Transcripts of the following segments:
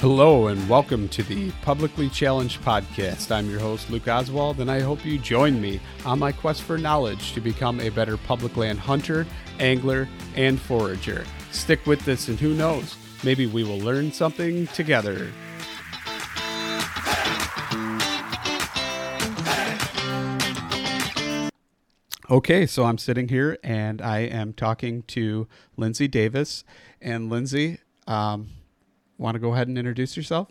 Hello, and welcome to the Publicly Challenged Podcast. I'm your host, Luke Oswald, and I hope you join me on my quest for knowledge to become a better public land hunter, angler, and forager. Stick with this, and who knows, maybe we will learn something together. Okay, so I'm sitting here and I am talking to Lindsay Davis. And Lindsay, um, want to go ahead and introduce yourself?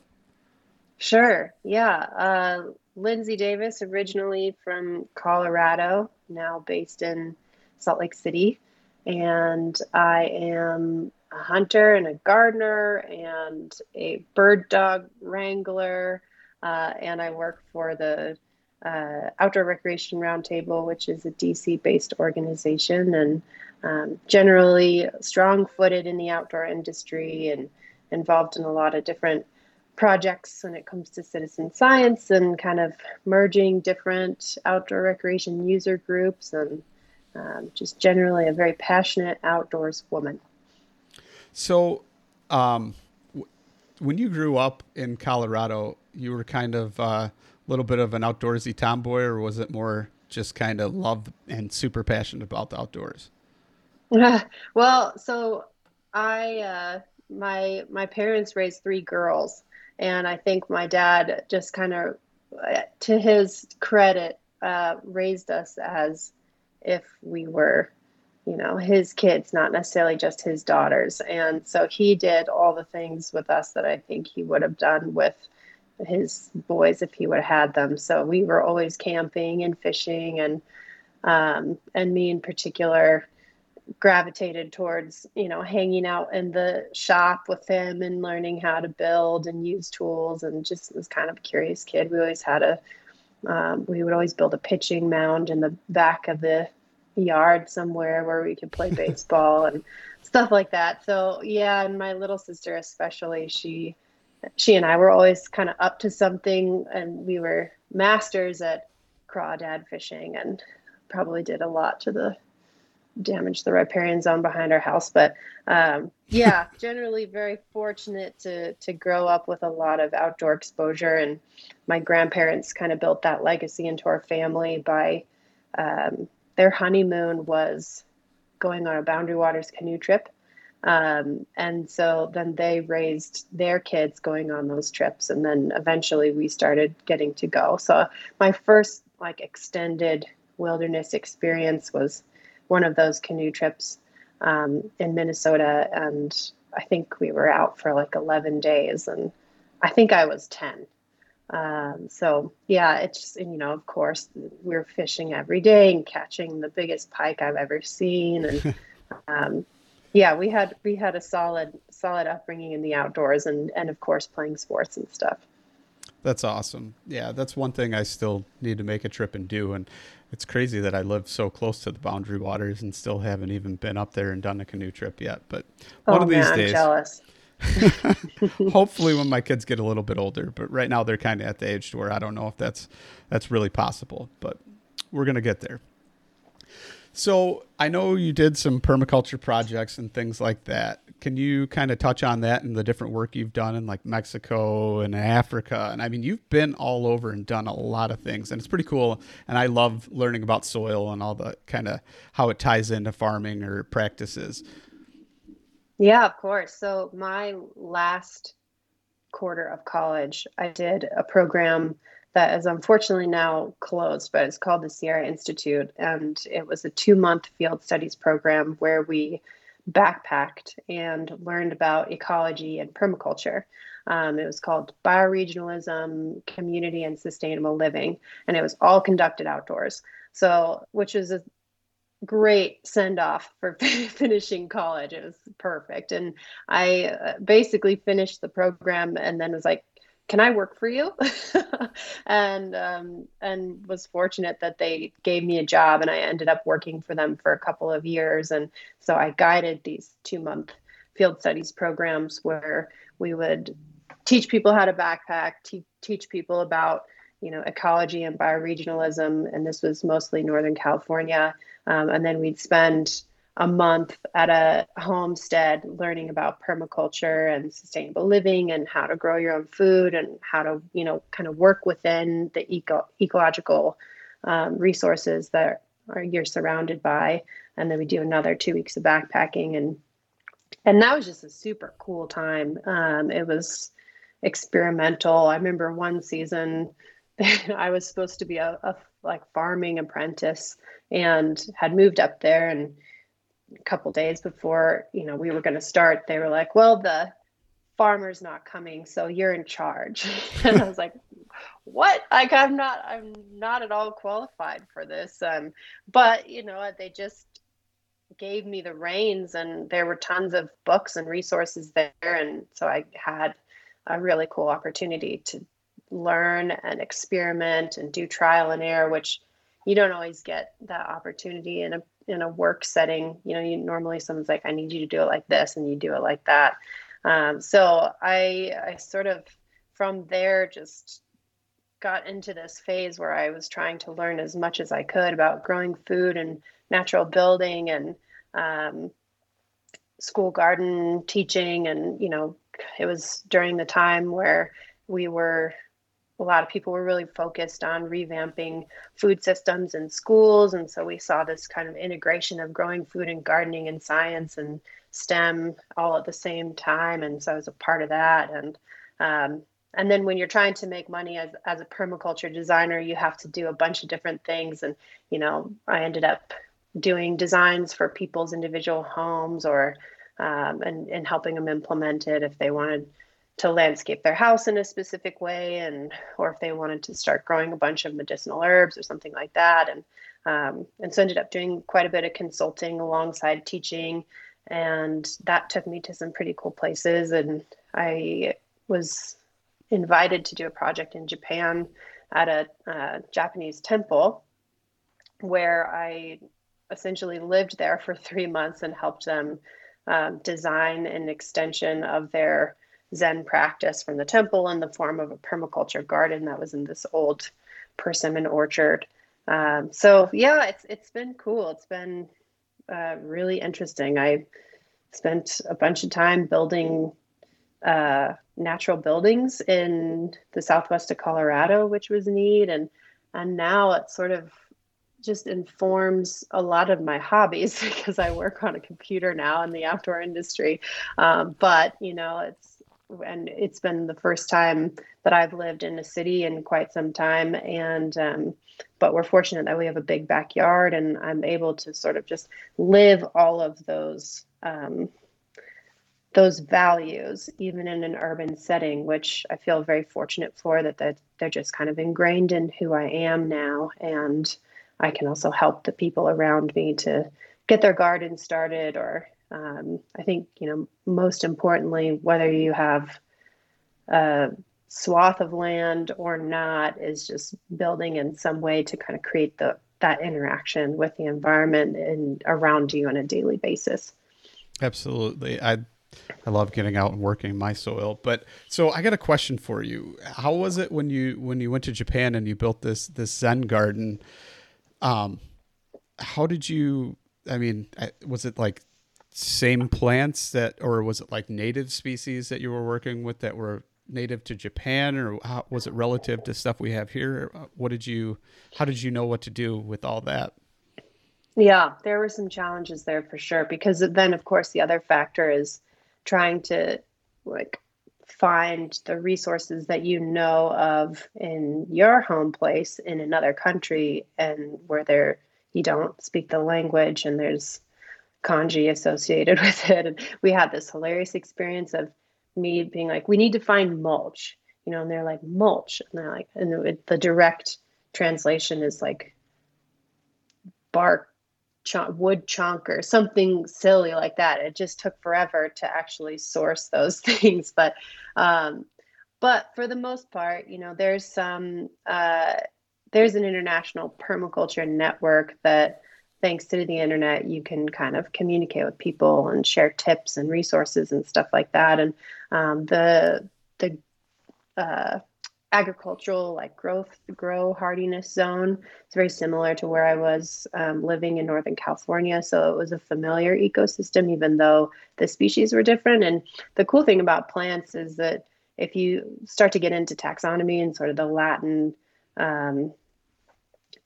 Sure. Yeah. Uh, Lindsay Davis, originally from Colorado, now based in Salt Lake City. And I am a hunter and a gardener and a bird dog wrangler. Uh, and I work for the uh, Outdoor Recreation Roundtable, which is a DC based organization and um, generally strong footed in the outdoor industry and involved in a lot of different projects when it comes to citizen science and kind of merging different outdoor recreation user groups and um, just generally a very passionate outdoors woman. So, um, w- when you grew up in Colorado, you were kind of a uh, little bit of an outdoorsy tomboy, or was it more just kind of love and super passionate about the outdoors? well, so I uh, my my parents raised three girls, and I think my dad just kind of, to his credit, uh, raised us as if we were, you know, his kids, not necessarily just his daughters. And so he did all the things with us that I think he would have done with his boys if he would have had them. So we were always camping and fishing and um, and me in particular gravitated towards you know hanging out in the shop with him and learning how to build and use tools and just was kind of a curious kid. We always had a um, we would always build a pitching mound in the back of the yard somewhere where we could play baseball and stuff like that. So yeah and my little sister especially she she and i were always kind of up to something and we were masters at crawdad fishing and probably did a lot to the damage the riparian zone behind our house. But um, yeah, generally very fortunate to to grow up with a lot of outdoor exposure, and my grandparents kind of built that legacy into our family by um, their honeymoon was going on a Boundary Waters canoe trip. Um, and so then they raised their kids going on those trips, and then eventually we started getting to go. So my first like extended wilderness experience was one of those canoe trips um, in Minnesota, and I think we were out for like 11 days, and I think I was 10. Um, so yeah, it's you know, of course, we are fishing every day and catching the biggest pike I've ever seen, and um, Yeah, we had we had a solid solid upbringing in the outdoors and and of course playing sports and stuff. That's awesome. Yeah, that's one thing I still need to make a trip and do. And it's crazy that I live so close to the Boundary Waters and still haven't even been up there and done a canoe trip yet. But one oh, of these days, I'm jealous. hopefully when my kids get a little bit older. But right now they're kind of at the age to where I don't know if that's that's really possible. But we're gonna get there. So I know you did some permaculture projects and things like that. Can you kind of touch on that and the different work you've done in like Mexico and Africa? And I mean, you've been all over and done a lot of things, and it's pretty cool. And I love learning about soil and all the kind of how it ties into farming or practices. Yeah, of course. So my last quarter of college, I did a program that is unfortunately now closed, but it's called the Sierra Institute. And it was a two month field studies program where we backpacked and learned about ecology and permaculture. Um, it was called Bioregionalism, Community, and Sustainable Living. And it was all conducted outdoors. So, which is a great send off for finishing college. It was perfect. And I uh, basically finished the program and then was like, can I work for you? and um, and was fortunate that they gave me a job, and I ended up working for them for a couple of years. And so I guided these two month field studies programs where we would teach people how to backpack, te- teach people about you know ecology and bioregionalism, and this was mostly Northern California. Um, and then we'd spend a month at a homestead learning about permaculture and sustainable living and how to grow your own food and how to you know kind of work within the eco ecological um, resources that are you're surrounded by. And then we do another two weeks of backpacking and and that was just a super cool time. Um, it was experimental. I remember one season i was supposed to be a, a like farming apprentice and had moved up there and couple days before you know we were going to start they were like well the farmer's not coming so you're in charge. And i was like what? Like i'm not i'm not at all qualified for this. Um but you know they just gave me the reins and there were tons of books and resources there and so i had a really cool opportunity to learn and experiment and do trial and error which you don't always get that opportunity in a in a work setting you know you normally someone's like i need you to do it like this and you do it like that. Um, so i i sort of from there just got into this phase where i was trying to learn as much as i could about growing food and natural building and um, school garden teaching. And you know it was during the time where we were a lot of people were really focused on revamping food systems in schools. And so we saw this kind of integration of growing food and gardening and science and STEM all at the same time. And so I was a part of that. And um, and then when you're trying to make money as, as a permaculture designer, you have to do a bunch of different things. And, you know, I ended up doing designs for people's individual homes or um, and, and helping them implement it if they wanted to landscape their house in a specific way and or if they wanted to start growing a bunch of medicinal herbs or something like that. And um, and so ended up doing quite a bit of consulting alongside teaching. And that took me to some pretty cool places. And i was invited to do a project in japan at a uh, japanese temple where i essentially lived there for three months and helped them um, design an extension of their Zen practice from the temple in the form of a permaculture garden that was in this old persimmon orchard. Um, so yeah, it's it's been cool. It's been uh, really interesting. I spent a bunch of time building uh, natural buildings in the southwest of Colorado, which was neat, and and now it sort of just informs a lot of my hobbies because I work on a computer now in the outdoor industry. Um, but you know, it's and it's been the first time that I've lived in a city in quite some time. And um, but we're fortunate that we have a big backyard, and I'm able to sort of just live all of those um, those values, even in an urban setting, which I feel very fortunate for. That that they're just kind of ingrained in who I am now, and I can also help the people around me to get their garden started or um, I think, you know, most importantly, whether you have a swath of land or not, is just building in some way to kind of create the that interaction with the environment and around you on a daily basis. Absolutely. I I love getting out and working my soil. But so I got a question for you. How was it when you when you went to Japan and you built this this Zen garden? Um, how did you? I mean, was it like same plants that, or was it like native species that you were working with that were native to Japan, or how, was it relative to stuff we have here? Uh, what did you? How did you know what to do with all that? Yeah, there were some challenges there for sure. Because then, of course, the other factor is trying to like find the resources that you know of in your home place in another country and where there you don't speak the language and there's kanji associated with it and we had this hilarious experience of me being like we need to find mulch you know and they're like mulch and they're like and it, the direct translation is like bark ch- wood chunk or something silly like that. It just took forever to actually source those things, but um, but for the most part, you know, there's some uh, there's an international permaculture network that thanks to the internet you can kind of communicate with people and share tips and resources and stuff like that. And um, the the uh, agricultural like growth grow hardiness zone it's very similar to where i was um, living in northern california. So it was a familiar ecosystem even though the species were different. And the cool thing about plants is that if you start to get into taxonomy and sort of the latin um,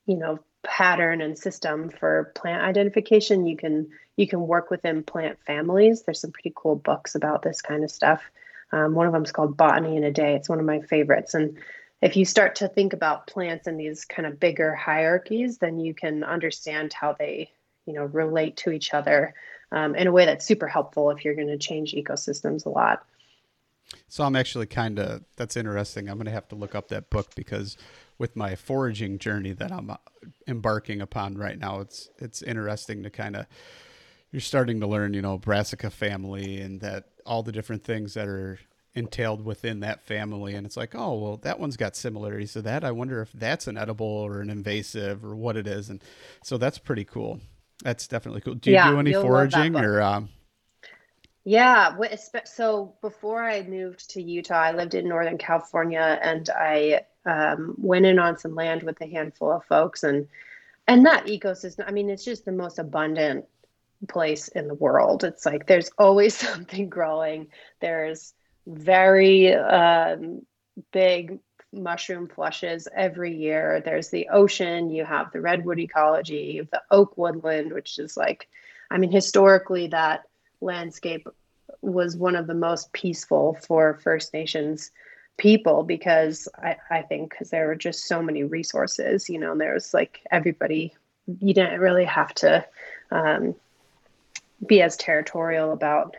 you know pattern and system for plant identification you can you can work within plant families there's some pretty cool books about this kind of stuff um, one of them is called Botany in a Day. It's one of my favorites. And if you start to think about plants in these kind of bigger hierarchies, then you can understand how they, you know, relate to each other um, in a way that's super helpful if you're going to change ecosystems a lot. So I'm actually kind of that's interesting. I'm going to have to look up that book because with my foraging journey that I'm uh, embarking upon right now, it's it's interesting to kind of you're starting to learn, you know, Brassica family and that all the different things that are entailed within that family. And it's like oh well that one's got similarities to that. I wonder if that's an edible or an invasive or what it is. And so that's pretty cool. That's definitely cool. Do you yeah, do any foraging or um... yeah so before i moved to utah i lived in northern california and i um, went in on some land with a handful of folks and and that ecosystem i mean it's just the most abundant place in the world. It's like there's always something growing. There's very um, big mushroom flushes every year. There's the ocean, you have the redwood ecology, the oak woodland, which is like, I mean, historically, that landscape was one of the most peaceful for First Nations people because I, I think because there were just so many resources, you know, there's like everybody, you didn't really have to um, be as territorial about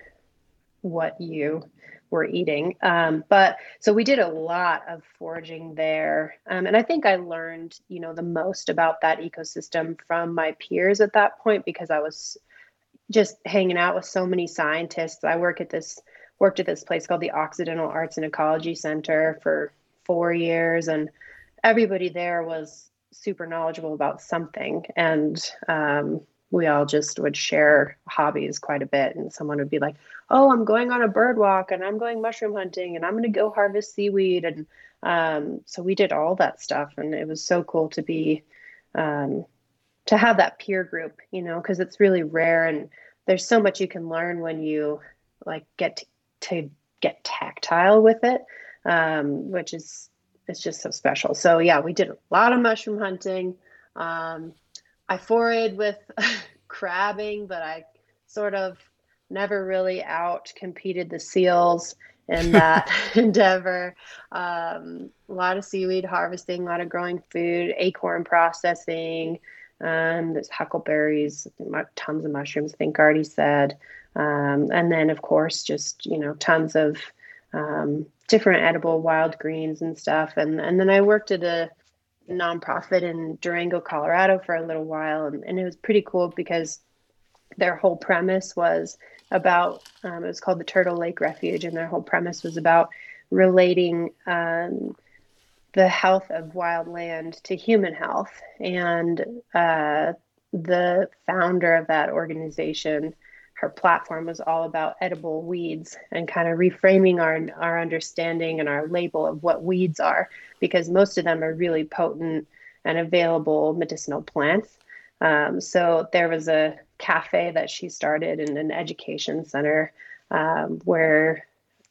what you were eating. Um, but so we did a lot of foraging there. Um, and I think I learned, you know, the most about that ecosystem from my peers at that point because I was just hanging out with so many scientists. I work at this worked at this place called the Occidental Arts and Ecology Center for four years and everybody there was super knowledgeable about something and um, we all just would share hobbies quite a bit. And someone would be like, Oh, I'm going on a bird walk and I'm going mushroom hunting and I'm going to go harvest seaweed. And um, so we did all that stuff. And it was so cool to be, um, to have that peer group, you know, because it's really rare and there's so much you can learn when you like get to, to get tactile with it, um, which is it's just so special. So yeah, we did a lot of mushroom hunting. Um, I forayed with crabbing, but I sort of never really out competed the seals in that endeavor. Um, a lot of seaweed harvesting, a lot of growing food, acorn processing. Um, there's huckleberries, tons of mushrooms. I think already said, um, and then of course just you know tons of um, different edible wild greens and stuff. And and then I worked at a nonprofit in Durango, Colorado for a little while. And, and it was pretty cool because their whole premise was about um, it was called the Turtle Lake Refuge, and their whole premise was about relating um, the health of wild land to human health. And uh, the founder of that organization, her platform was all about edible weeds and kind of reframing our our understanding and our label of what weeds are, because most of them are really potent and available medicinal plants. Um, so there was a cafe that she started and an education center um, where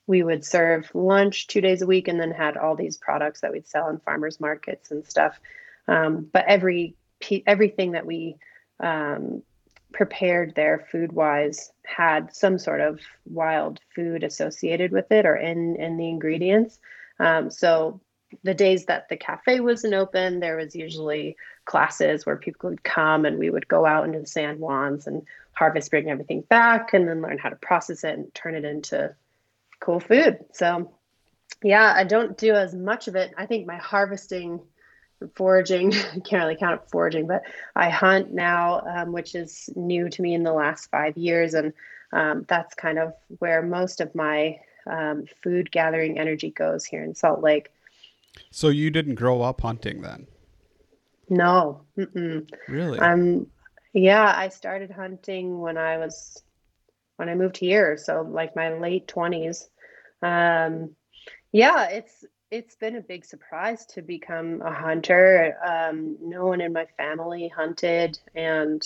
we would serve lunch two days a week and then had all these products that we'd sell in farmers markets and stuff. Um, but every everything that we um, prepared there food wise had some sort of wild food associated with it or in in the ingredients. Um, so the days that the cafe wasn't open, there was usually classes where people would come and we would go out into the San Juans and harvest, bring everything back, and then learn how to process it and turn it into cool food. So, yeah, I don't do as much of it. I think my harvesting, foraging, I can't really count it foraging, but I hunt now, um, which is new to me in the last five years. And um, that's kind of where most of my um, food gathering energy goes here in Salt Lake. So you didn't grow up hunting then? No. Mm-mm. Really? Um, yeah, I started hunting when I was when I moved here, so like my late twenties. Um, yeah, it's it's been a big surprise to become a hunter. Um, no one in my family hunted, and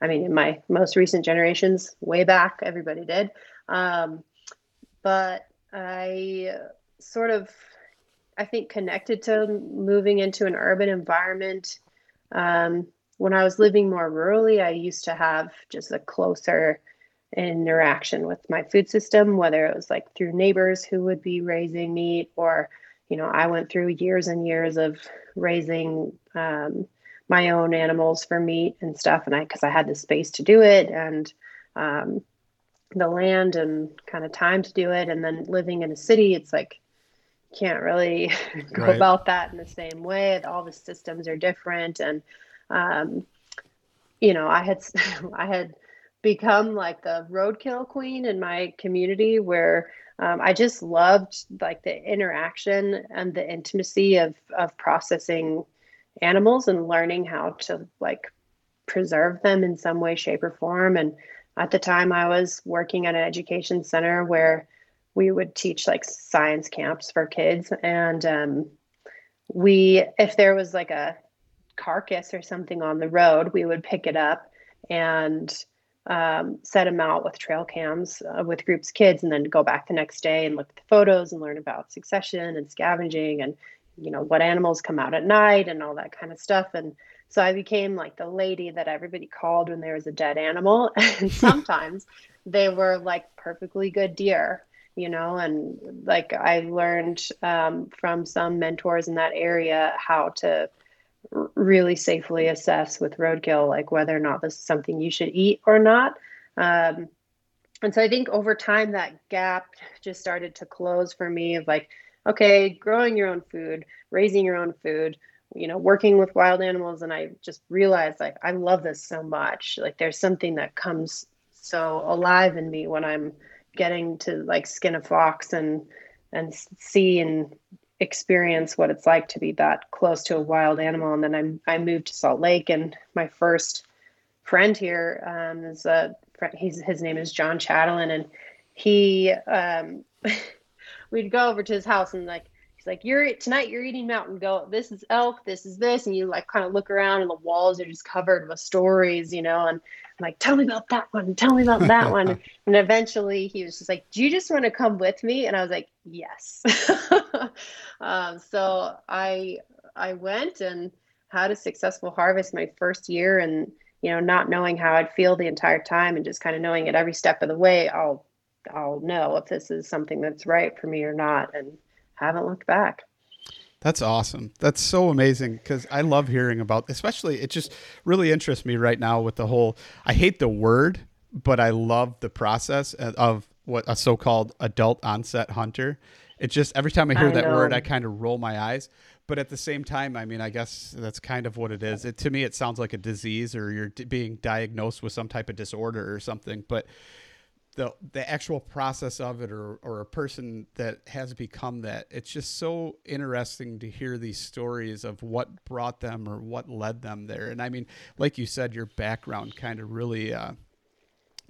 I mean, in my most recent generations, way back, everybody did. Um, but I sort of I think, connected to moving into an urban environment. Um, when I was living more rurally, I used to have just a closer interaction with my food system, whether it was like through neighbors who would be raising meat, or, you know, I went through years and years of raising um, my own animals for meat and stuff. And I, because I had the space to do it and um, the land and kind of time to do it. And then living in a city, it's like, can't really go right. about that in the same way. All the systems are different, and um, you know, I had I had become like the roadkill queen in my community, where um, I just loved like the interaction and the intimacy of of processing animals and learning how to like preserve them in some way, shape, or form. And at the time, I was working at an education center where we would teach like science camps for kids and um, we if there was like a carcass or something on the road we would pick it up and um, set them out with trail cams uh, with groups kids and then go back the next day and look at the photos and learn about succession and scavenging and you know what animals come out at night and all that kind of stuff. And so i became like the lady that everybody called when there was a dead animal. And sometimes they were like perfectly good deer you know? And like i learned um, from some mentors in that area how to really safely assess with roadkill like whether or not this is something you should eat or not. Um, and so i think over time that gap just started to close for me of like okay growing your own food raising your own food you know working with wild animals. And i just realized like i love this so much. Like there's something that comes so alive in me when i'm getting to like skin a fox and and see and experience what it's like to be that close to a wild animal. And then I'm, I moved to Salt Lake, and my first friend here um, is a he's his name is John Chatelain, and he um, we'd go over to his house and like like, "You're tonight. You're eating mountain goat. This is elk. This is this." And you like kind of look around, and the walls are just covered with stories, you know. And I'm like, "Tell me about that one. Tell me about that one." and eventually, he was just like, "Do you just want to come with me?" And I was like, "Yes." um, so I I went and had a successful harvest my first year, and you know, not knowing how I'd feel the entire time, and just kind of knowing at every step of the way, I'll I'll know if this is something that's right for me or not. And haven't looked back. That's awesome. That's so amazing because I love hearing about, especially it just really interests me right now with the whole. I hate the word, but I love the process uh, of what a so-called adult onset hunter. It just every time I hear I that know. word, I kind of roll my eyes. But at the same time, I mean, I guess that's kind of what it is. It, to me, it sounds like a disease or you're d- being diagnosed with some type of disorder or something. But the the actual process of it or or a person that has become that it's just so interesting to hear these stories of what brought them or what led them there. And i mean like you said your background kind of really uh,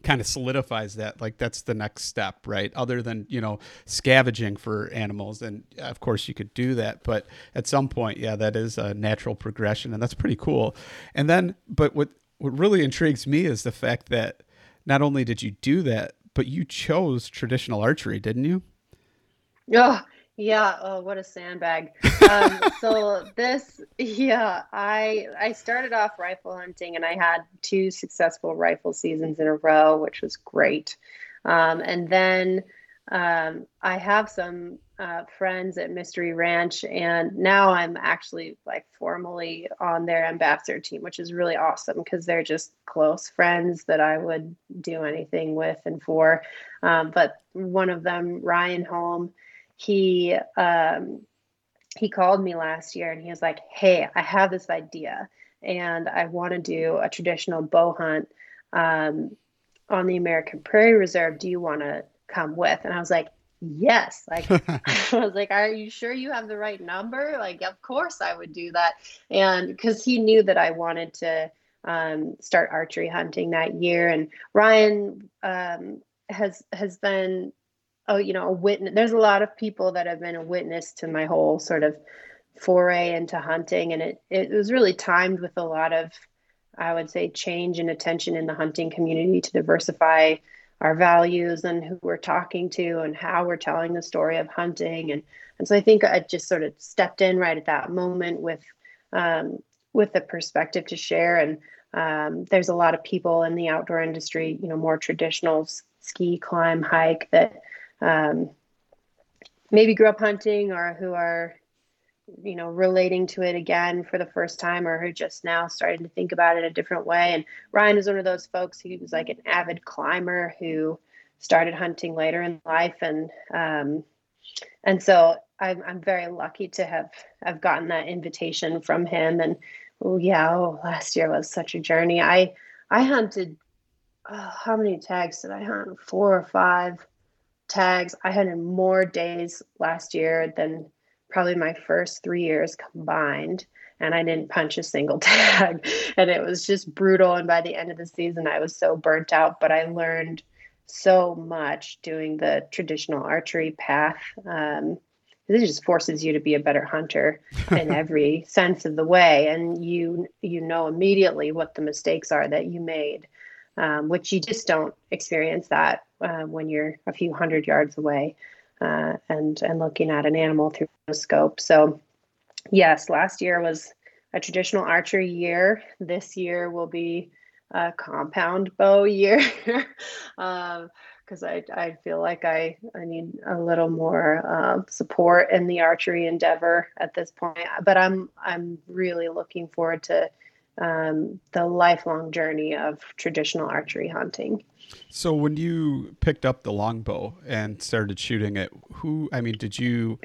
kind of solidifies that like that's the next step right? Other than you know scavenging for animals and of course you could do that but at some point yeah that is a natural progression and that's pretty cool. And then but what what really intrigues me is the fact that not only did you do that but you chose traditional archery didn't you oh yeah. Oh, what a sandbag. Um, so this, yeah, I I started off rifle hunting, and I had two successful rifle seasons in a row, which was great. Um, and then um, I have some uh, friends at Mystery Ranch, and now I'm actually like formally on their ambassador team, which is really awesome because they're just close friends that I would do anything with and for. Um, but one of them, Ryan Holm he um, he called me last year and he was like, "Hey, I have this idea, and I want to do a traditional bow hunt um, on the American Prairie Reserve. Do you want to come with?" And I was like, "Yes." Like I was like, "Are you sure you have the right number?" Like, of course I would do that, and because he knew that I wanted to um, start archery hunting that year, and Ryan um, has has been oh, you know, a witness. There's a lot of people that have been a witness to my whole sort of foray into hunting, and it it was really timed with a lot of, I would say, change and attention in the hunting community to diversify our values and who we're talking to and how we're telling the story of hunting. And and so I think I just sort of stepped in right at that moment with um, with the perspective to share. And um, there's a lot of people in the outdoor industry you know more traditional ski climb hike that um, maybe grew up hunting or who are you know relating to it again for the first time or who just now starting to think about it a different way. And ryan is one of those folks who was like an avid climber who started hunting later in life. And um, and so I'm, I'm very lucky to have i've gotten that invitation from him. And oh yeah oh, last year was such a journey. I i hunted oh, how many tags did i hunt? Four or five tags. I had more days last year than probably my first three years combined. And I didn't punch a single tag. and it was just brutal. And by the end of the season, I was so burnt out. But I learned so much doing the traditional archery path. Um, it just forces you to be a better hunter in every sense of the way and you you know immediately what the mistakes are that you made um, which you just don't experience that uh, when you're a few hundred yards away uh, and and looking at an animal through a scope. So, yes, last year was a traditional archery year. This year will be a compound bow year because um, I, I feel like I, I need a little more uh, support in the archery endeavor at this point. But I'm I'm really looking forward to um, the lifelong journey of traditional archery hunting. So when you picked up the longbow and started shooting it, who I mean, did you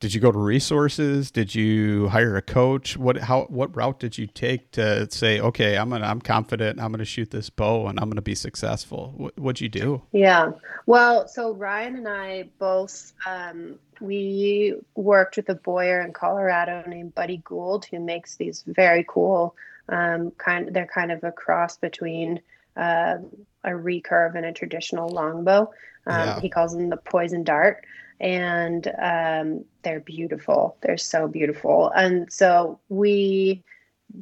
did you go to resources? Did you hire a coach? What how what route did you take to say, okay, I'm gonna I'm confident I'm gonna shoot this bow and I'm gonna be successful? What what'd you do? Yeah, well, so Ryan and I both um, we worked with a bowyer in Colorado named Buddy Gould who makes these very cool um, kind they're kind of a cross between uh, a recurve and a traditional longbow. Um, yeah. He calls them the poison dart, and um, they're beautiful. They're so beautiful. And so we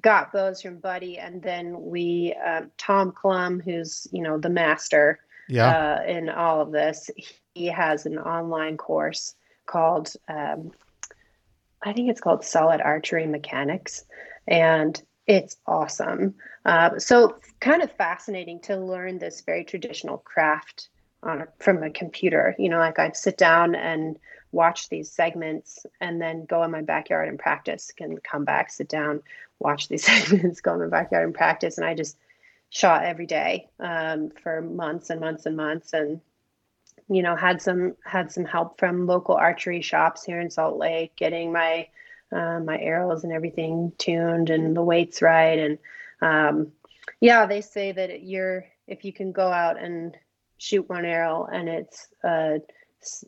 got those from Buddy, and then we um, Tom Clum, who's you know the master yeah. uh, in all of this. He has an online course called um, I think it's called Solid Archery Mechanics, and it's awesome. Uh, so kind of fascinating to learn this very traditional craft on a, from a computer. You know, like I'd sit down and watch these segments and then go in my backyard and practice and come back, sit down, watch these segments, go in my backyard and practice. And I just shot every day um, for months and months and months and you know had some had some help from local archery shops here in salt lake getting my uh, my arrows and everything tuned and the weights right. And um, yeah, they say that you're if you can go out and shoot one arrow and it's a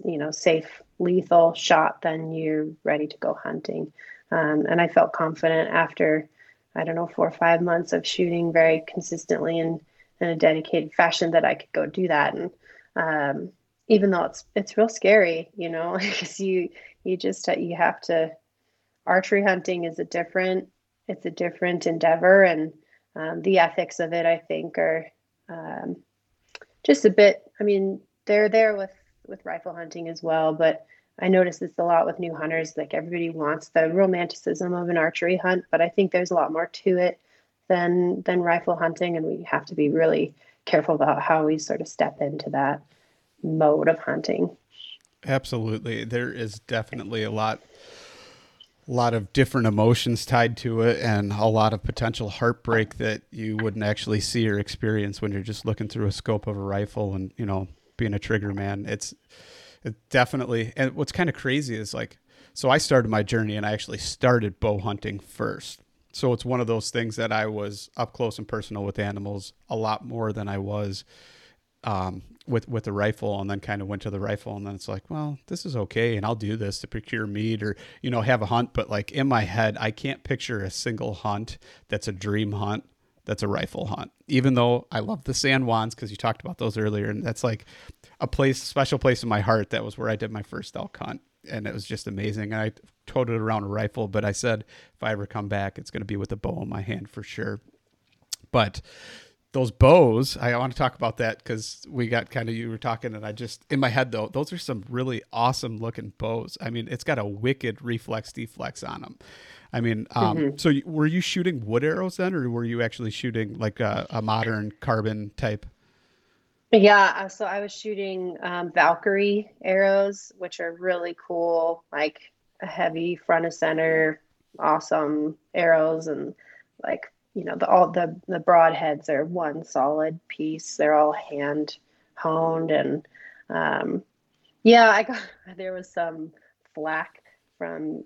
you know safe lethal shot, then you're ready to go hunting. Um, and I felt confident after I don't know four or five months of shooting very consistently and in a dedicated fashion that I could go do that. And um, even though it's it's real scary, you know, because you you just you have to. Archery hunting is a different it's a different endeavor, and um, the ethics of it, I think, are um, just a bit. I mean, they're there with with rifle hunting as well, but I notice this a lot with new hunters. Like everybody wants the romanticism of an archery hunt, but I think there's a lot more to it than than rifle hunting, and we have to be really careful about how we sort of step into that mode of hunting. Absolutely, there is definitely a lot a lot of different emotions tied to it and a lot of potential heartbreak that you wouldn't actually see or experience when you're just looking through a scope of a rifle and you know being a trigger man. It's it definitely and what's kind of crazy is like so i started my journey and i actually started bow hunting first. So it's one of those things that i was up close and personal with animals a lot more than i was um, with with the rifle and then kind of went to the rifle and then it's like well this is okay and i'll do this to procure meat or you know have a hunt. But like in my head i can't picture a single hunt that's a dream hunt that's a rifle hunt even though i love the san juans because you talked about those earlier and that's like a place special place in my heart that was where i did my first elk hunt and it was just amazing and i toted around a rifle but i said if i ever come back it's going to be with a bow in my hand for sure. But those bows i want to talk about that because we got kind of you were talking and i just in my head though those are some really awesome looking bows. I mean it's got a wicked reflex deflex on them i mean um, mm-hmm. so were you shooting wood arrows then or were you actually shooting like a, a modern carbon type? Yeah uh, so i was shooting um, valkyrie arrows which are really cool like a heavy front of center awesome arrows and like you know, the all the the broadheads are one solid piece. They're all hand honed, and um, yeah, I got there was some flack from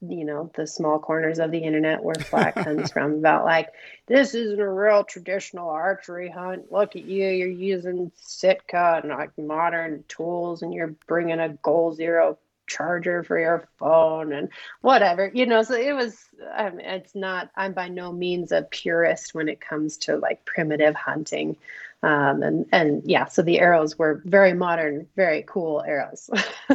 you know the small corners of the internet where flack comes from about like this isn't a real traditional archery hunt look at you you're using sitka and like modern tools and you're bringing a goal zero charger for your phone and whatever you know so it was mean, it's not i'm by no means a purist when it comes to like primitive hunting. Um, and and yeah so the arrows were very modern very cool arrows.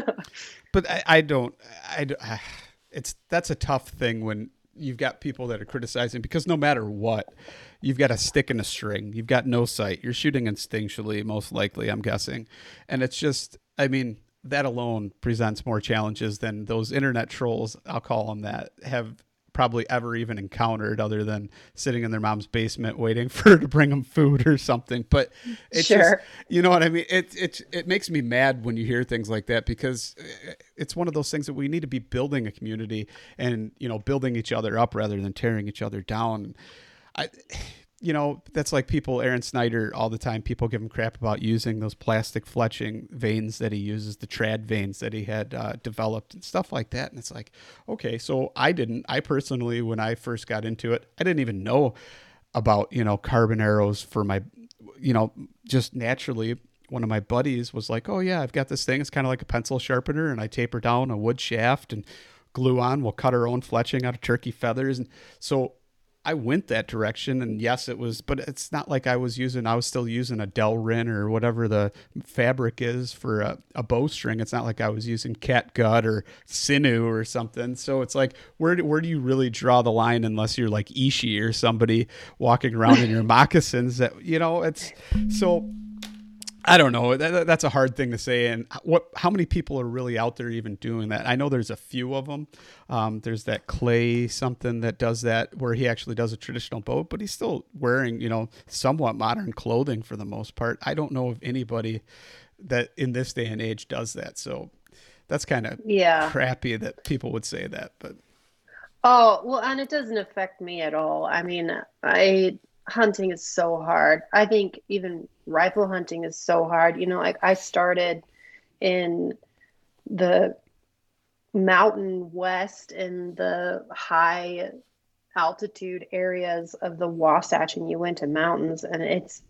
But I, I don't i it's that's a tough thing when you've got people that are criticizing because no matter what you've got a stick and a string. You've got no sight. You're shooting instinctually most likely i'm guessing. And it's just i mean that alone presents more challenges than those internet trolls, I'll call them that, have probably ever even encountered other than sitting in their mom's basement waiting for her to bring them food or something. But it's sure. just, you know what I mean? It, it, it makes me mad when you hear things like that because uh, it's one of those things that we need to be building a community and, you know, building each other up rather than tearing each other down. I, you know, that's like people, Aaron Snyder, all the time. People give him crap about using those plastic fletching vanes that he uses, the trad vanes that he had uh, developed and stuff like that. And it's like, okay, so I didn't, I personally, when I first got into it, I didn't even know about, you know, carbon arrows for my, you know, just naturally. One of my buddies was like, oh, yeah, I've got this thing. It's kind of like a pencil sharpener, and I taper down a wood shaft and glue on. We'll cut our own fletching out of turkey feathers. And so I went that direction, and yes, it was, but it's not like I was using. I was still using a Delrin or whatever the fabric is for a, a bowstring. It's not like I was using catgut or sinew or something. So it's like, where do, where do you really draw the line unless you're like Ishi or somebody walking around in your moccasins? That you know, it's so I don't know. That, that's a hard thing to say. And what? How many people are really out there even doing that? I know there's a few of them. Um, there's that Clay something that does that, where he actually does a traditional boat, but he's still wearing, you know, somewhat modern clothing for the most part. I don't know of anybody that in this day and age does that. So that's kind of yeah crappy that people would say that. But oh well, and it doesn't affect me at all. I mean, I hunting is so hard. I think even rifle hunting is so hard. You know, like I started in the mountain west in the high altitude areas of the Wasatch and Uinta Mountains, and it's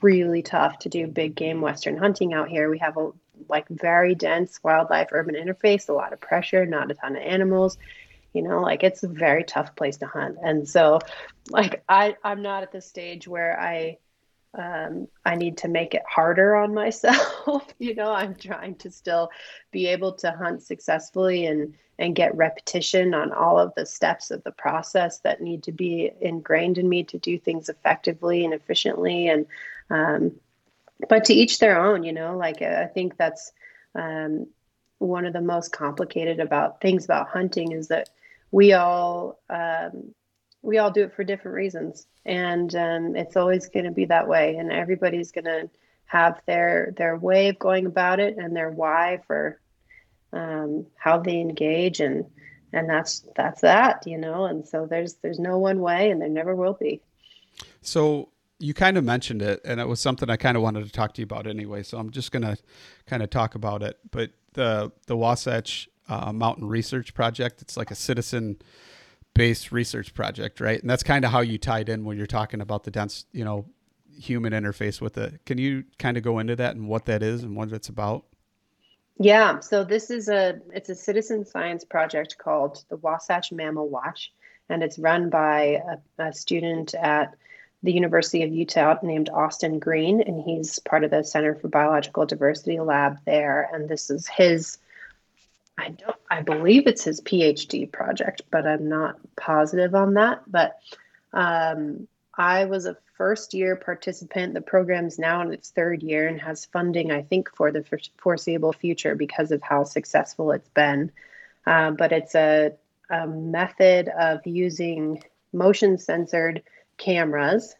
really tough to do big game western hunting out here. We have a like very dense wildlife urban interface, a lot of pressure, not a ton of animals. You know, like it's a very tough place to hunt. And so like I I'm not at the stage where I um, I need to make it harder on myself. you know, I'm trying to still be able to hunt successfully and and get repetition on all of the steps of the process that need to be ingrained in me to do things effectively and efficiently. And um, but to each their own. You know, like I think that's um, one of the most complicated about things about hunting is that we all um, we all do it for different reasons. And um, it's always going to be that way. And everybody's going to have their their way of going about it and their why for um, how they engage. And and that's that's that you know? And so there's there's no one way and there never will be. So you kind of mentioned it and it was something i kind of wanted to talk to you about anyway so i'm just going to kind of talk about it. But the the wasatch uh, mountain research project it's like a citizen based research project, right? And that's kind of how you tied in when you're talking about the dense, you know, human interface with it. Can you kind of go into that and what that is and what it's about? Yeah, so this is a it's a citizen science project called the Wasatch Mammal Watch, and it's run by a, a student at the University of Utah named Austin Green, and he's part of the Center for Biological Diversity lab there. And this is his I don't I believe it's his PhD project, but I'm not positive on that. But um, I was a first year participant. The program's now in its third year and has funding, I think, for the foreseeable future because of how successful it's been. Um, but it's a, a method of using motion censored cameras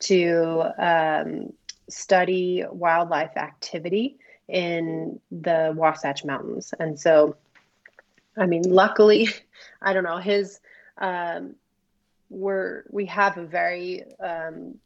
to um, study wildlife activity in the Wasatch Mountains. And so, I mean, luckily, I don't know, his, um, we're, we have a very um,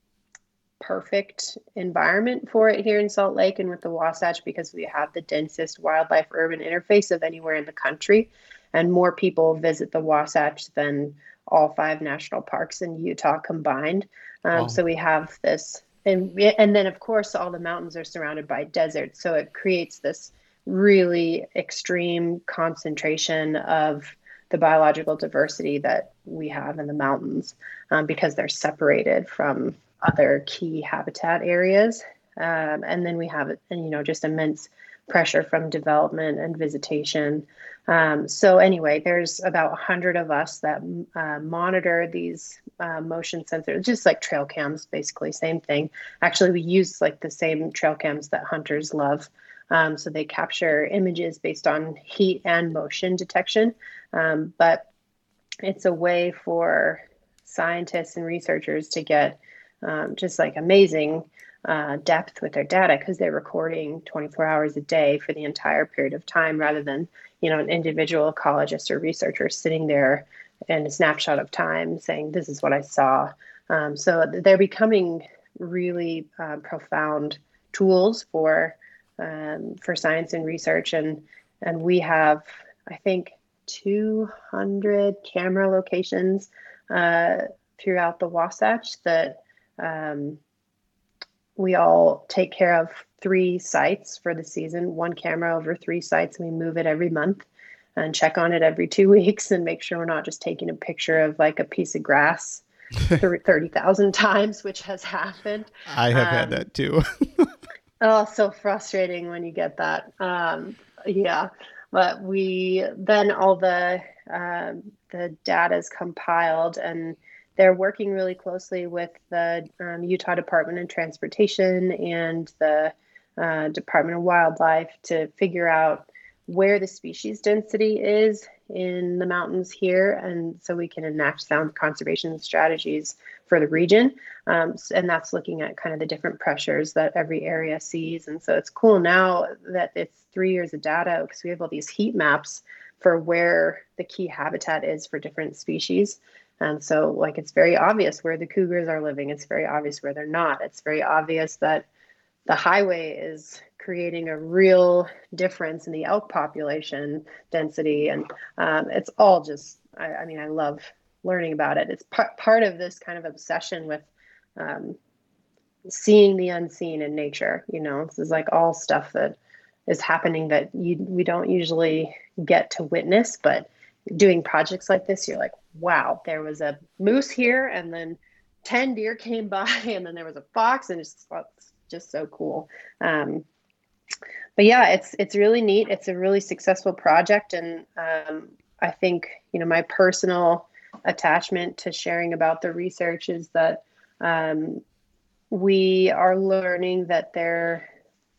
perfect environment for it here in Salt Lake and with the Wasatch because we have the densest wildlife urban interface of anywhere in the country. And more people visit the Wasatch than all five national parks in Utah combined. Um, wow. So we have this and and then of course all the mountains are surrounded by deserts so it creates this really extreme concentration of the biological diversity that we have in the mountains um, because they're separated from other key habitat areas um, and then we have you know just immense pressure from development and visitation um, so anyway, there's about 100 of us that uh, monitor these uh, motion sensors, just like trail cams, basically same thing. Actually, we use like the same trail cams that hunters love. Um, so they capture images based on heat and motion detection. Um, but it's a way for scientists and researchers to get um, just like amazing uh, depth with their data because they're recording 24 hours a day for the entire period of time rather than you know an individual ecologist or researcher sitting there in a snapshot of time saying this is what i saw. Um, so they're becoming really uh, profound tools for um, for science and research. And and we have i think 200 camera locations uh, throughout the wasatch that um, we all take care of three sites for the season, one camera over three sites, and we move it every month and check on it every two weeks and make sure we're not just taking a picture of like a piece of grass 30,000 times, which has happened. I have um, had that too. oh, so frustrating when you get that. Um, yeah. But we then all the um, the data is compiled and they're working really closely with the um, Utah Department of Transportation and the uh, Department of Wildlife to figure out where the species density is in the mountains here, and so we can enact sound conservation strategies for the region. Um, and that's looking at kind of the different pressures that every area sees. And so it's cool now that it's three years of data because we have all these heat maps for where the key habitat is for different species. And so, like, it's very obvious where the cougars are living. It's very obvious where they're not. It's very obvious that the highway is creating a real difference in the elk population density. And um, it's all just, I, I, mean, I love learning about it. It's part, part of this kind of obsession with um, seeing the unseen in nature. You know, this is like all stuff that is happening that you we don't usually get to witness, but doing projects like this, you're like, wow, there was a moose here, and then ten deer came by, and then there was a fox, and it's, it's just so cool. Um, but yeah, it's it's really neat. It's a really successful project, and um, I think you know my personal attachment to sharing about the research is that um, we are learning that there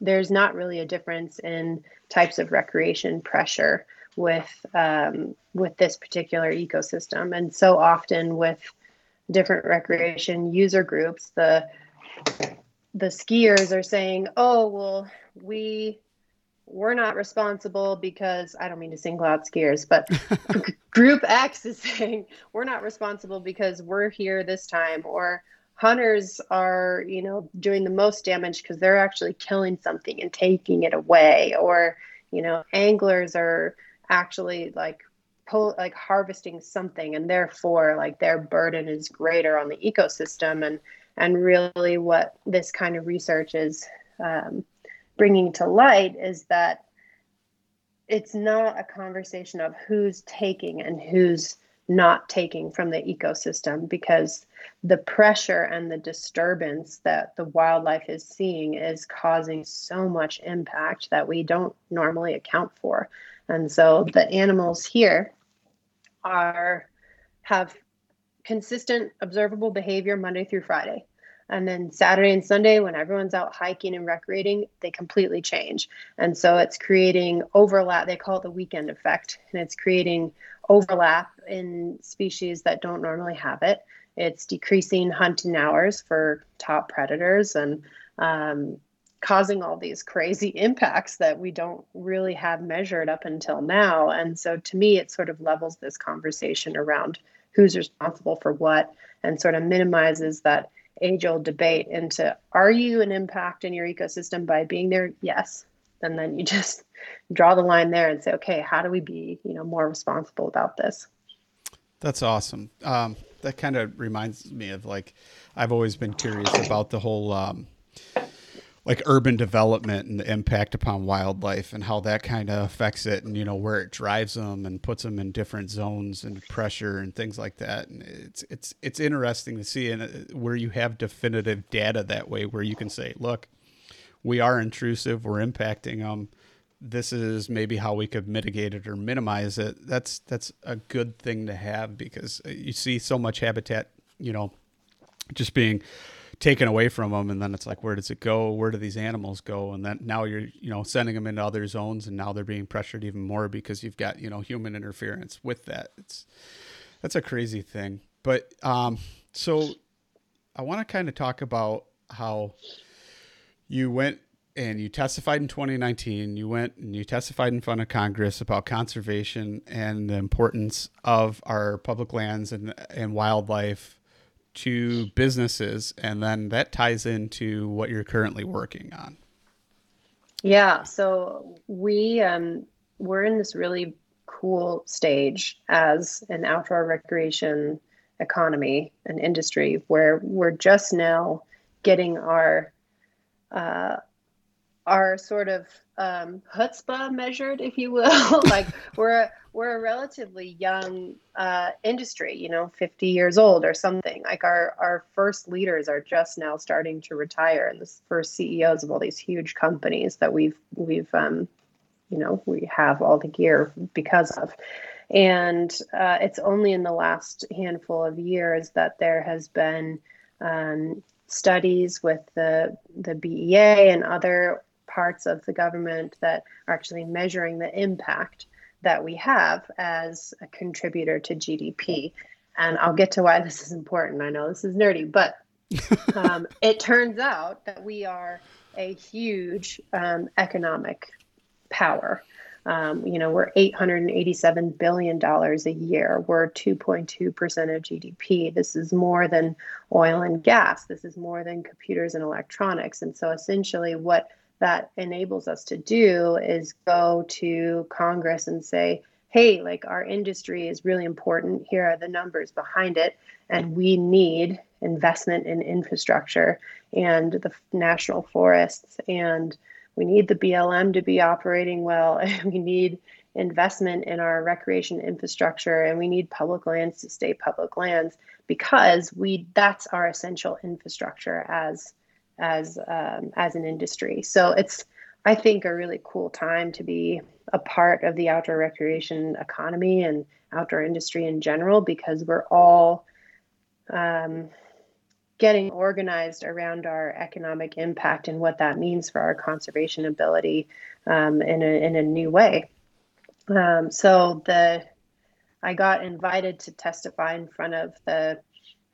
there's not really a difference in types of recreation pressure with um, with this particular ecosystem, and so often with different recreation user groups, the the skiers are saying, "Oh, well, we we're not responsible because I don't mean to single out skiers, but group X is saying we're not responsible because we're here this time, or hunters are you know doing the most damage because they're actually killing something and taking it away or you know anglers are actually like pull like harvesting something and therefore like their burden is greater on the ecosystem and and really what this kind of research is um, bringing to light is that it's not a conversation of who's taking and who's not taking from the ecosystem because the pressure and the disturbance that the wildlife is seeing is causing so much impact that we don't normally account for. And so the animals here are have consistent observable behavior Monday through Friday. And then Saturday and Sunday, when everyone's out hiking and recreating, they completely change. And so it's creating overlap. They call it the weekend effect. And it's creating overlap in species that don't normally have it. It's decreasing hunting hours for top predators and um, causing all these crazy impacts that we don't really have measured up until now. And so to me, it sort of levels this conversation around who's responsible for what and sort of minimizes that age old debate into are you an impact in your ecosystem by being there? Yes. And then you just draw the line there and say, okay, how do we be, you know, more responsible about this? That's awesome. Um, that kind of reminds me of like, I've always been curious about the whole, um, like urban development and the impact upon wildlife and how that kind of affects it and you know where it drives them and puts them in different zones and pressure and things like that. And it's it's it's interesting to see and uh, where you have definitive data that way where you can say look we are intrusive we're impacting them this is maybe how we could mitigate it or minimize it. That's that's a good thing to have because uh, you see so much habitat you know just being taken away from them and then it's like where does it go? Where do these animals go? And then now you're you know sending them into other zones and now they're being pressured even more because you've got you know human interference with that. It's that's a crazy thing. But um so i want to kind of talk about how you went and you testified in 2019 you went and you testified in front of congress about conservation and the importance of our public lands and, and wildlife to businesses, and then that ties into what you're currently working on. Yeah, so we um, we're in this really cool stage as an outdoor recreation economy and industry where we're just now getting our uh, our sort of um, chutzpah measured, if you will. like we're we're a relatively young uh, industry, you know, 50 years old or something. Like our our first leaders are just now starting to retire, and the first CEOs of all these huge companies that we've we've um, you know we have all the gear because of. And uh, it's only in the last handful of years that there has been um, studies with the the BEA and other parts of the government that are actually measuring the impact that we have as a contributor to GDP. And I'll get to why this is important. I know this is nerdy, but um, it turns out that we are a huge um, economic power. Um, you know, we're $887 billion a year. We're 2.2% of GDP. This is more than oil and gas. This is more than computers and electronics. And so essentially, what that enables us to do is go to Congress and say, hey, like our industry is really important. Here are the numbers behind it. And we need investment in infrastructure and the national forests and we need the BLM to be operating well and we need investment in our recreation infrastructure and we need public lands to stay public lands because we that's our essential infrastructure as as um, as an industry so it's i think a really cool time to be a part of the outdoor recreation economy and outdoor industry in general because we're all um, getting organized around our economic impact and what that means for our conservation ability um, in, a, in a new way. Um, so the I got invited to testify in front of the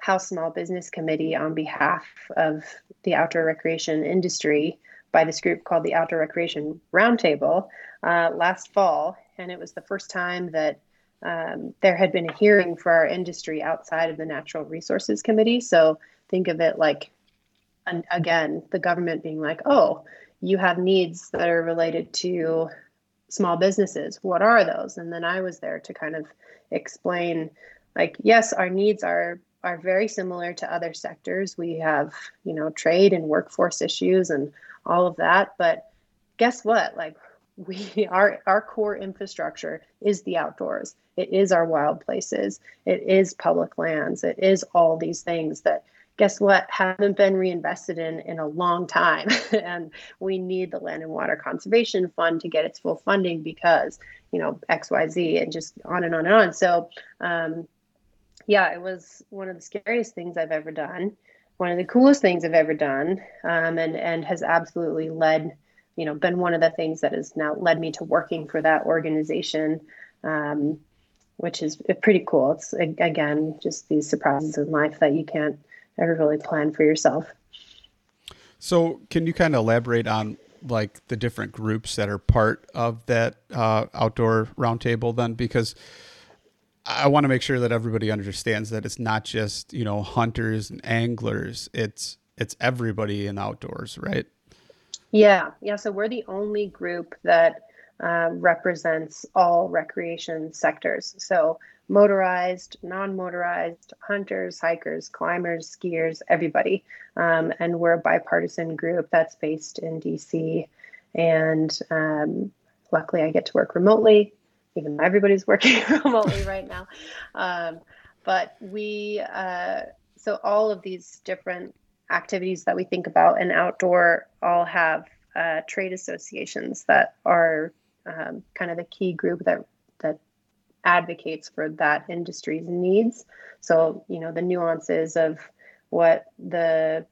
House Small Business Committee on behalf of the outdoor recreation industry by this group called the Outdoor Recreation Roundtable uh, last fall, and it was the first time that um, there had been a hearing for our industry outside of the Natural Resources Committee. So think of it like, and again, the government being like, oh, you have needs that are related to small businesses. What are those? And then I was there to kind of explain, like, yes, our needs are are very similar to other sectors. We have, you know, trade and workforce issues and all of that. But guess what? Like we our our core infrastructure is the outdoors. It is our wild places. It is public lands. It is all these things that guess what haven't been reinvested in in a long time and we need the land and water conservation fund to get its full funding because you know xyz and just on and on and on so um, yeah it was one of the scariest things i've ever done. One of the coolest things i've ever done um, and and has absolutely led you know been one of the things that has now led me to working for that organization um, which is pretty cool. It's again just these surprises in life that you can't ever really plan for yourself. So can you kind of elaborate on like the different groups that are part of that uh, outdoor roundtable then? Because I want to make sure that everybody understands that it's not just you know hunters and anglers it's it's everybody in outdoors right yeah, yeah. So we're the only group that uh, represents all recreation sectors. So motorized, non-motorized, hunters, hikers, climbers, skiers, everybody. Um, and we're a bipartisan group that's based in DC. And um, luckily, I get to work remotely, even though everybody's working remotely right now. Um, but we, uh, so all of these different activities that we think about and outdoor all have uh, trade associations that are um, kind of the key group that that advocates for that industry's needs. So you know the nuances of what the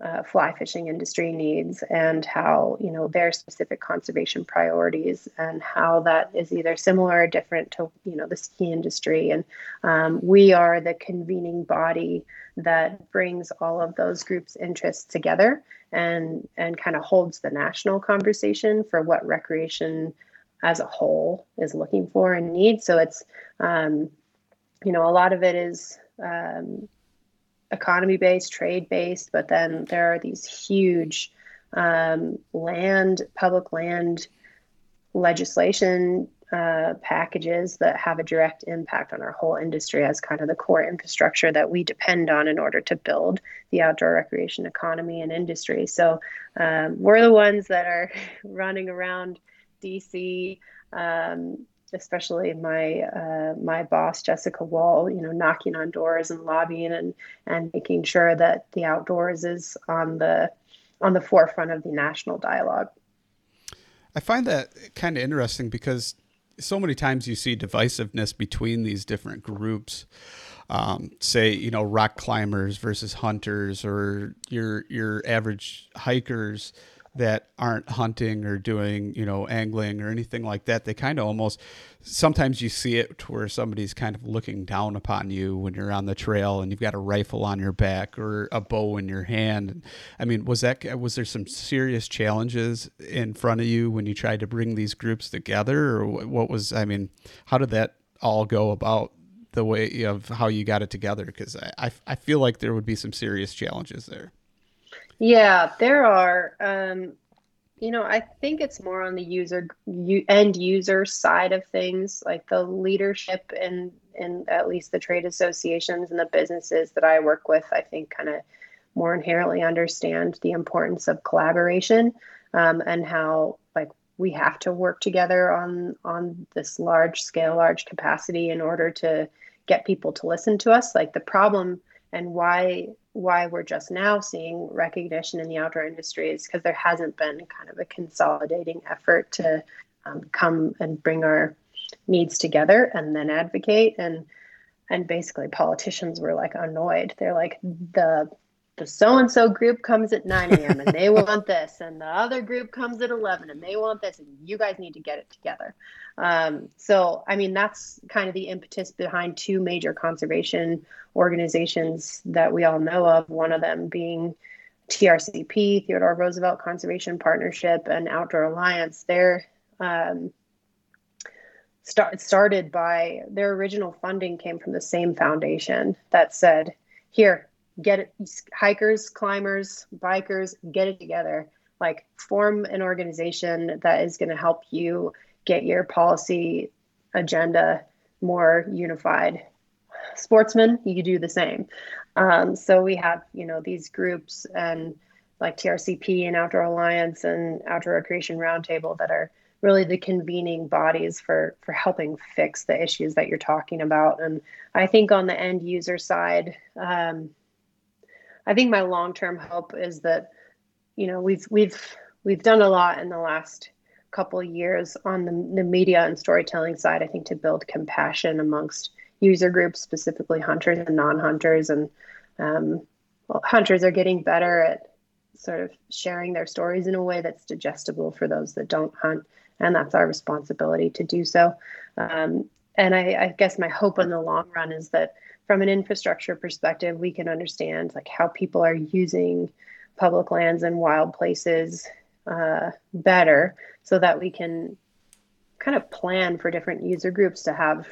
uh, fly fishing industry needs and how you know their specific conservation priorities and how that is either similar or different to you know the ski industry. And um, we are the convening body that brings all of those groups interests together and and kind of holds the national conversation for what recreation as a whole is looking for and needs. So it's um, you know a lot of it is um, economy based, trade based, but then there are these huge um, land, public land legislation uh, packages that have a direct impact on our whole industry as kind of the core infrastructure that we depend on in order to build the outdoor recreation economy and industry. So um, we're the ones that are running around DC. Um, especially my uh, my boss Jessica Wall, you know, knocking on doors and lobbying and and making sure that the outdoors is on the on the forefront of the national dialogue. I find that kind of interesting because so many times you see divisiveness between these different groups. Um, say you know rock climbers versus hunters or your your average hikers that aren't hunting or doing, you know, angling or anything like that. They kind of almost sometimes you see it where somebody's kind of looking down upon you when you're on the trail and you've got a rifle on your back or a bow in your hand. I mean, was that was there some serious challenges in front of you when you tried to bring these groups together or what was I mean, how did that all go about the way of how you got it together because I, I, feel like there would be some serious challenges there. Yeah, there are. Um, you know, I think it's more on the user end user side of things, like the leadership and in at least the trade associations and the businesses that I work with. I think kind of more inherently understand the importance of collaboration um, and how like we have to work together on on this large scale, large capacity in order to get people to listen to us. Like the problem and why why we're just now seeing recognition in the outdoor industry is because there hasn't been kind of a consolidating effort to um, come and bring our needs together and then advocate. And and basically politicians were like annoyed. They're like the the so and so group comes at 9 a.m. and they want this, and the other group comes at 11 and they want this, and you guys need to get it together. Um, so, I mean, that's kind of the impetus behind two major conservation organizations that we all know of, one of them being TRCP, Theodore Roosevelt Conservation Partnership, and Outdoor Alliance. They're um, start, started by their original funding came from the same foundation that said, here, get it hikers climbers bikers get it together. Like form an organization that is going to help you get your policy agenda more unified. Sportsmen you do the same. Um, so we have you know these groups and like trcp and outdoor alliance and outdoor recreation roundtable that are really the convening bodies for for helping fix the issues that you're talking about. And i think on the end user side um, I think my long term hope is that, you know, we've we've we've done a lot in the last couple years on the, the media and storytelling side. I think to build compassion amongst user groups, specifically hunters and non-hunters, and um, well, hunters are getting better at sort of sharing their stories in a way that's digestible for those that don't hunt, and that's our responsibility to do so. Um, and I, I guess my hope in the long run is that from an infrastructure perspective, we can understand like how people are using public lands and wild places uh, better, so that we can kind of plan for different user groups to have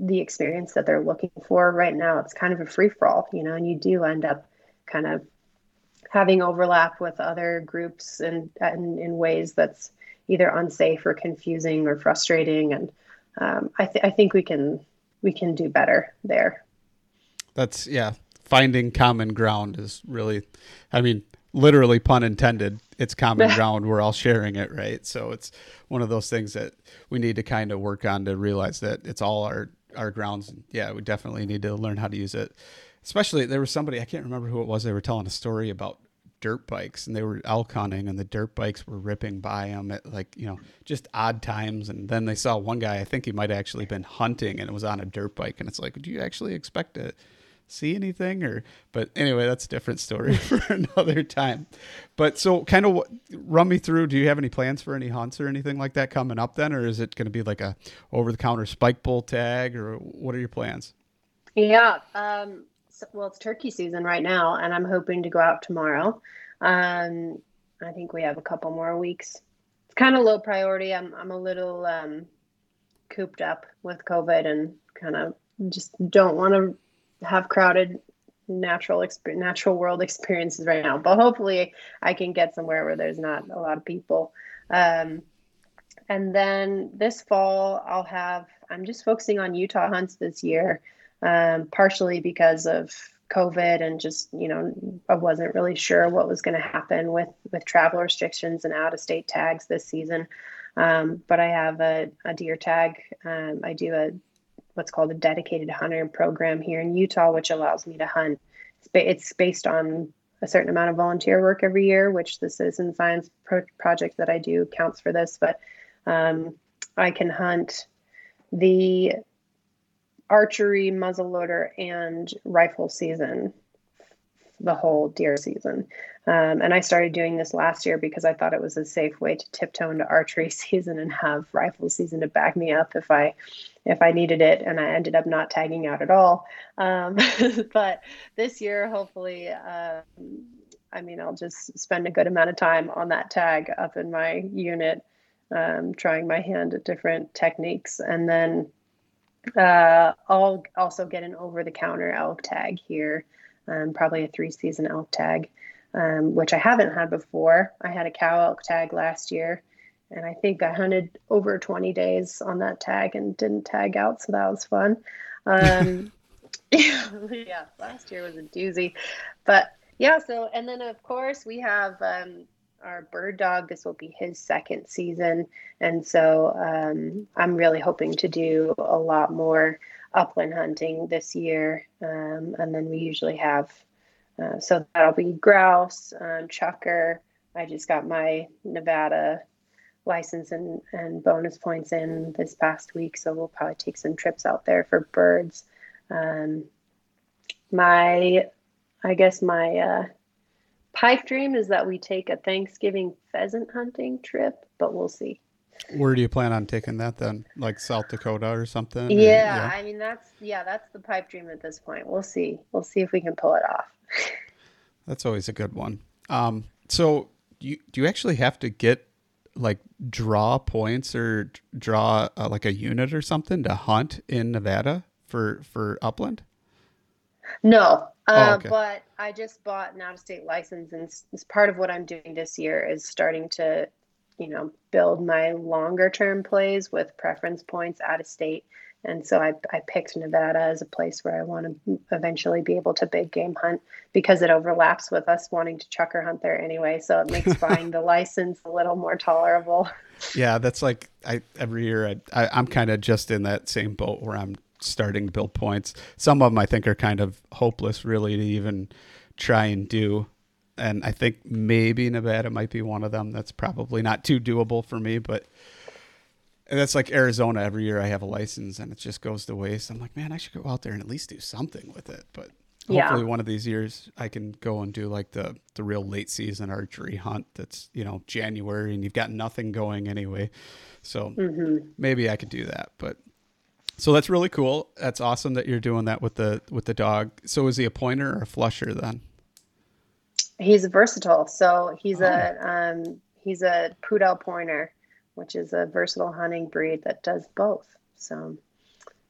the experience that they're looking for. Right now, it's kind of a free for all, you know, and you do end up kind of having overlap with other groups and, and in ways that's either unsafe or confusing or frustrating. And um, I, th- I think we can we can do better there. That's yeah. Finding common ground is really, I mean, literally pun intended. It's common ground. We're all sharing it, right? So it's one of those things that we need to kind of work on to realize that it's all our our grounds. Yeah, we definitely need to learn how to use it. Especially there was somebody I can't remember who it was. They were telling a story about dirt bikes and they were elk hunting and the dirt bikes were ripping by them at like you know just odd times and then they saw one guy i think he might have actually been hunting and it was on a dirt bike and it's like do you actually expect to see anything or but anyway that's a different story for another time. But so kind of run me through do you have any plans for any hunts or anything like that coming up then? Or is it going to be like a over the counter spike bull tag or what are your plans? Yeah um so, well it's turkey season right now and i'm hoping to go out tomorrow. Um i think we have a couple more weeks. It's kind of low priority. I'm, I'm a little um cooped up with covid and kind of just don't want to have crowded natural exp- natural world experiences right now but hopefully i can get somewhere where there's not a lot of people. Um, and then this fall i'll have i'm just focusing on utah hunts this year um, partially because of covid and just you know i wasn't really sure what was going to happen with with travel restrictions and out of state tags this season. Um, but i have a, a deer tag. Um, i do a what's called a dedicated hunter program here in Utah, which allows me to hunt. It's based on a certain amount of volunteer work every year, which the citizen science pro- project that I do counts for this. But um, I can hunt the archery, muzzleloader, and rifle season, the whole deer season. Um, and I started doing this last year because I thought it was a safe way to tiptoe into archery season and have rifle season to back me up if I if I needed it. And I ended up not tagging out at all. Um, but this year, hopefully, um, I mean, I'll just spend a good amount of time on that tag up in my unit, um, trying my hand at different techniques, and then uh, I'll also get an over the counter elk tag here, um, probably a three season elk tag. um, which I haven't had before. I had a cow elk tag last year, and I think I hunted over 20 days on that tag and didn't tag out, so that was fun. Um, yeah, last year was a doozy, but yeah. So and then of course we have um, our bird dog. This will be his second season, and so um, I'm really hoping to do a lot more upland hunting this year. Um, and then we usually have uh, so that'll be grouse, um, chukar. I just got my Nevada license and, and bonus points in this past week, so we'll probably take some trips out there for birds. Um, my, I guess my uh, pipe dream is that we take a Thanksgiving pheasant hunting trip, but we'll see. Where do you plan on taking that then? Like South Dakota or something? Yeah, or, yeah, I mean that's yeah, that's the pipe dream at this point. We'll see. We'll see if we can pull it off. that's always a good one. Um, so you do you actually have to get like draw points or draw uh, like a unit or something to hunt in Nevada for for upland? No, uh, oh, okay. but I just bought an out of state license, and it's part of what I'm doing this year is starting to, you know, build my longer term plays with preference points out of state. And so I, I picked Nevada as a place where I want to eventually be able to big game hunt because it overlaps with us wanting to chukar hunt there anyway. So it makes buying the license a little more tolerable. Yeah, that's like I every year I, I I'm kind of just in that same boat where I'm starting to build points. Some of them I think are kind of hopeless really to even try and do. And I think maybe Nevada might be one of them. That's probably not too doable for me, but and that's like Arizona. Every year I have a license and it just goes to waste. I'm like, man, I should go out there and at least do something with it. But hopefully yeah. one of these years I can go and do like the the real late season archery hunt that's, you know, January and you've got nothing going anyway. So mm-hmm. maybe I could do that. But so that's really cool. That's awesome that you're doing that with the with the dog. So is he a pointer or a flusher then? He's versatile. So he's oh. a um he's a poodle pointer which is a versatile hunting breed that does both. So,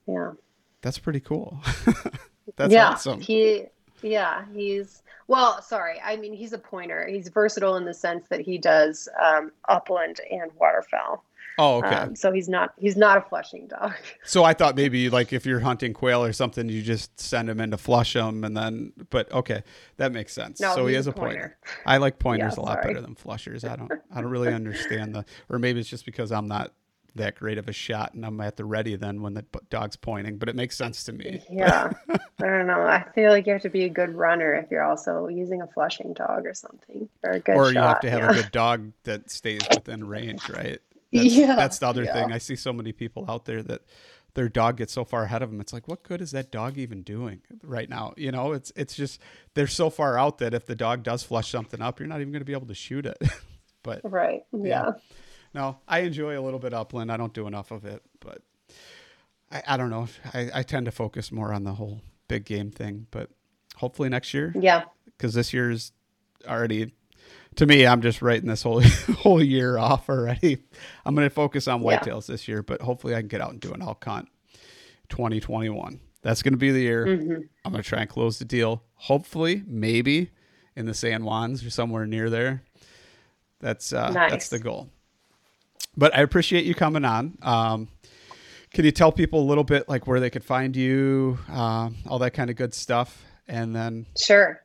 yeah. That's pretty cool. That's yeah, awesome. He, yeah, he's, well, sorry. I mean, he's a pointer. He's versatile in the sense that he does um, upland and waterfowl. Oh, okay. Um, so he's not he's not a flushing dog. So I thought maybe like if you're hunting quail or something, you just send him in to flush them, and then. But okay, that makes sense. No, so he is a pointer. pointer. I like pointers yeah, a lot sorry. better than flushers. I don't I don't really understand the, or maybe it's just because I'm not that great of a shot and I'm at the ready then when the dog's pointing, but it makes sense to me. Yeah. I don't know. I feel like you have to be a good runner if you're also using a flushing dog or something or a good Or shot, you have to have yeah. a good dog that stays within range, right? That's, yeah, that's the other yeah. thing. I see so many people out there that their dog gets so far ahead of them. It's like, what good is that dog even doing right now? You know, it's it's just they're so far out that if the dog does flush something up, you're not even going to be able to shoot it. but right, yeah. yeah. No, I enjoy a little bit upland. I don't do enough of it, but I, I don't know. I, I tend to focus more on the whole big game thing, but hopefully next year. Yeah. Because this year's already to me, I'm just writing this whole whole year off already. I'm going to focus on whitetails yeah. this year, but hopefully I can get out and do an elk hunt 2021. That's going to be the year. Mm-hmm. I'm going to try and close the deal. Hopefully, maybe in the San Juans or somewhere near there. That's uh, nice. that's the goal. But I appreciate you coming on. Um, can you tell people a little bit like where they could find you, uh, all that kind of good stuff, and then sure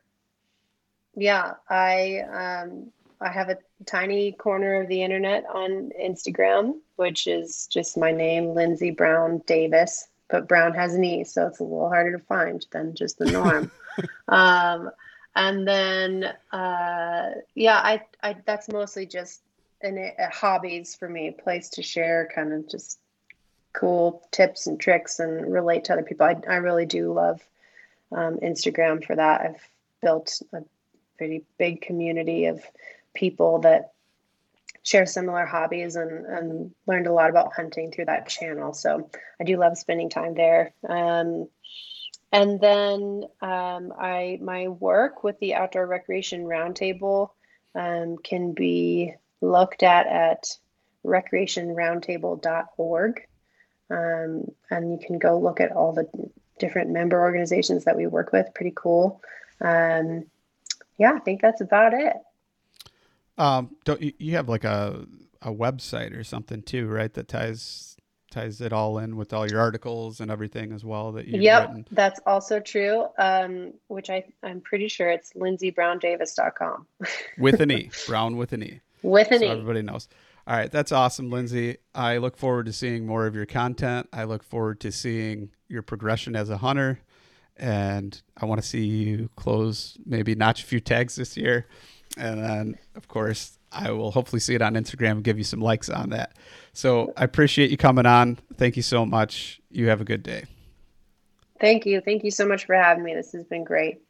yeah, I um, I have a tiny corner of the internet on Instagram, which is just my name, Lindsay Browne Davis. But Brown has an E, so it's a little harder to find than just the norm. um, and then, uh, yeah, I, I that's mostly just an, a hobbies for me, a place to share kind of just cool tips and tricks and relate to other people. I, I really do love um, Instagram for that. I've built a pretty big community of people that share similar hobbies and, and learned a lot about hunting through that channel. So I do love spending time there. Um, and then um, I my work with the Outdoor Recreation Roundtable um, can be looked at at recreationroundtable.org. Um, and you can go look at all the different member organizations that we work with. Pretty cool. Um, yeah, I think that's about it. Um, don't you, you have like a a website or something too, right? That ties ties it all in with all your articles and everything as well that you've Yep, written. that's also true. Um, which I I'm pretty sure it's lindsaybrownedavis.com with an E, Brown with an E. with an so E. everybody knows. All right, that's awesome, Lindsay. I look forward to seeing more of your content. I look forward to seeing your progression as a hunter, and I want to see you close, maybe notch a few tags this year, and then of course I will hopefully see it on Instagram and give you some likes on that. So I appreciate you coming on. Thank you so much. You have a good day. Thank you. Thank you so much for having me. This has been great.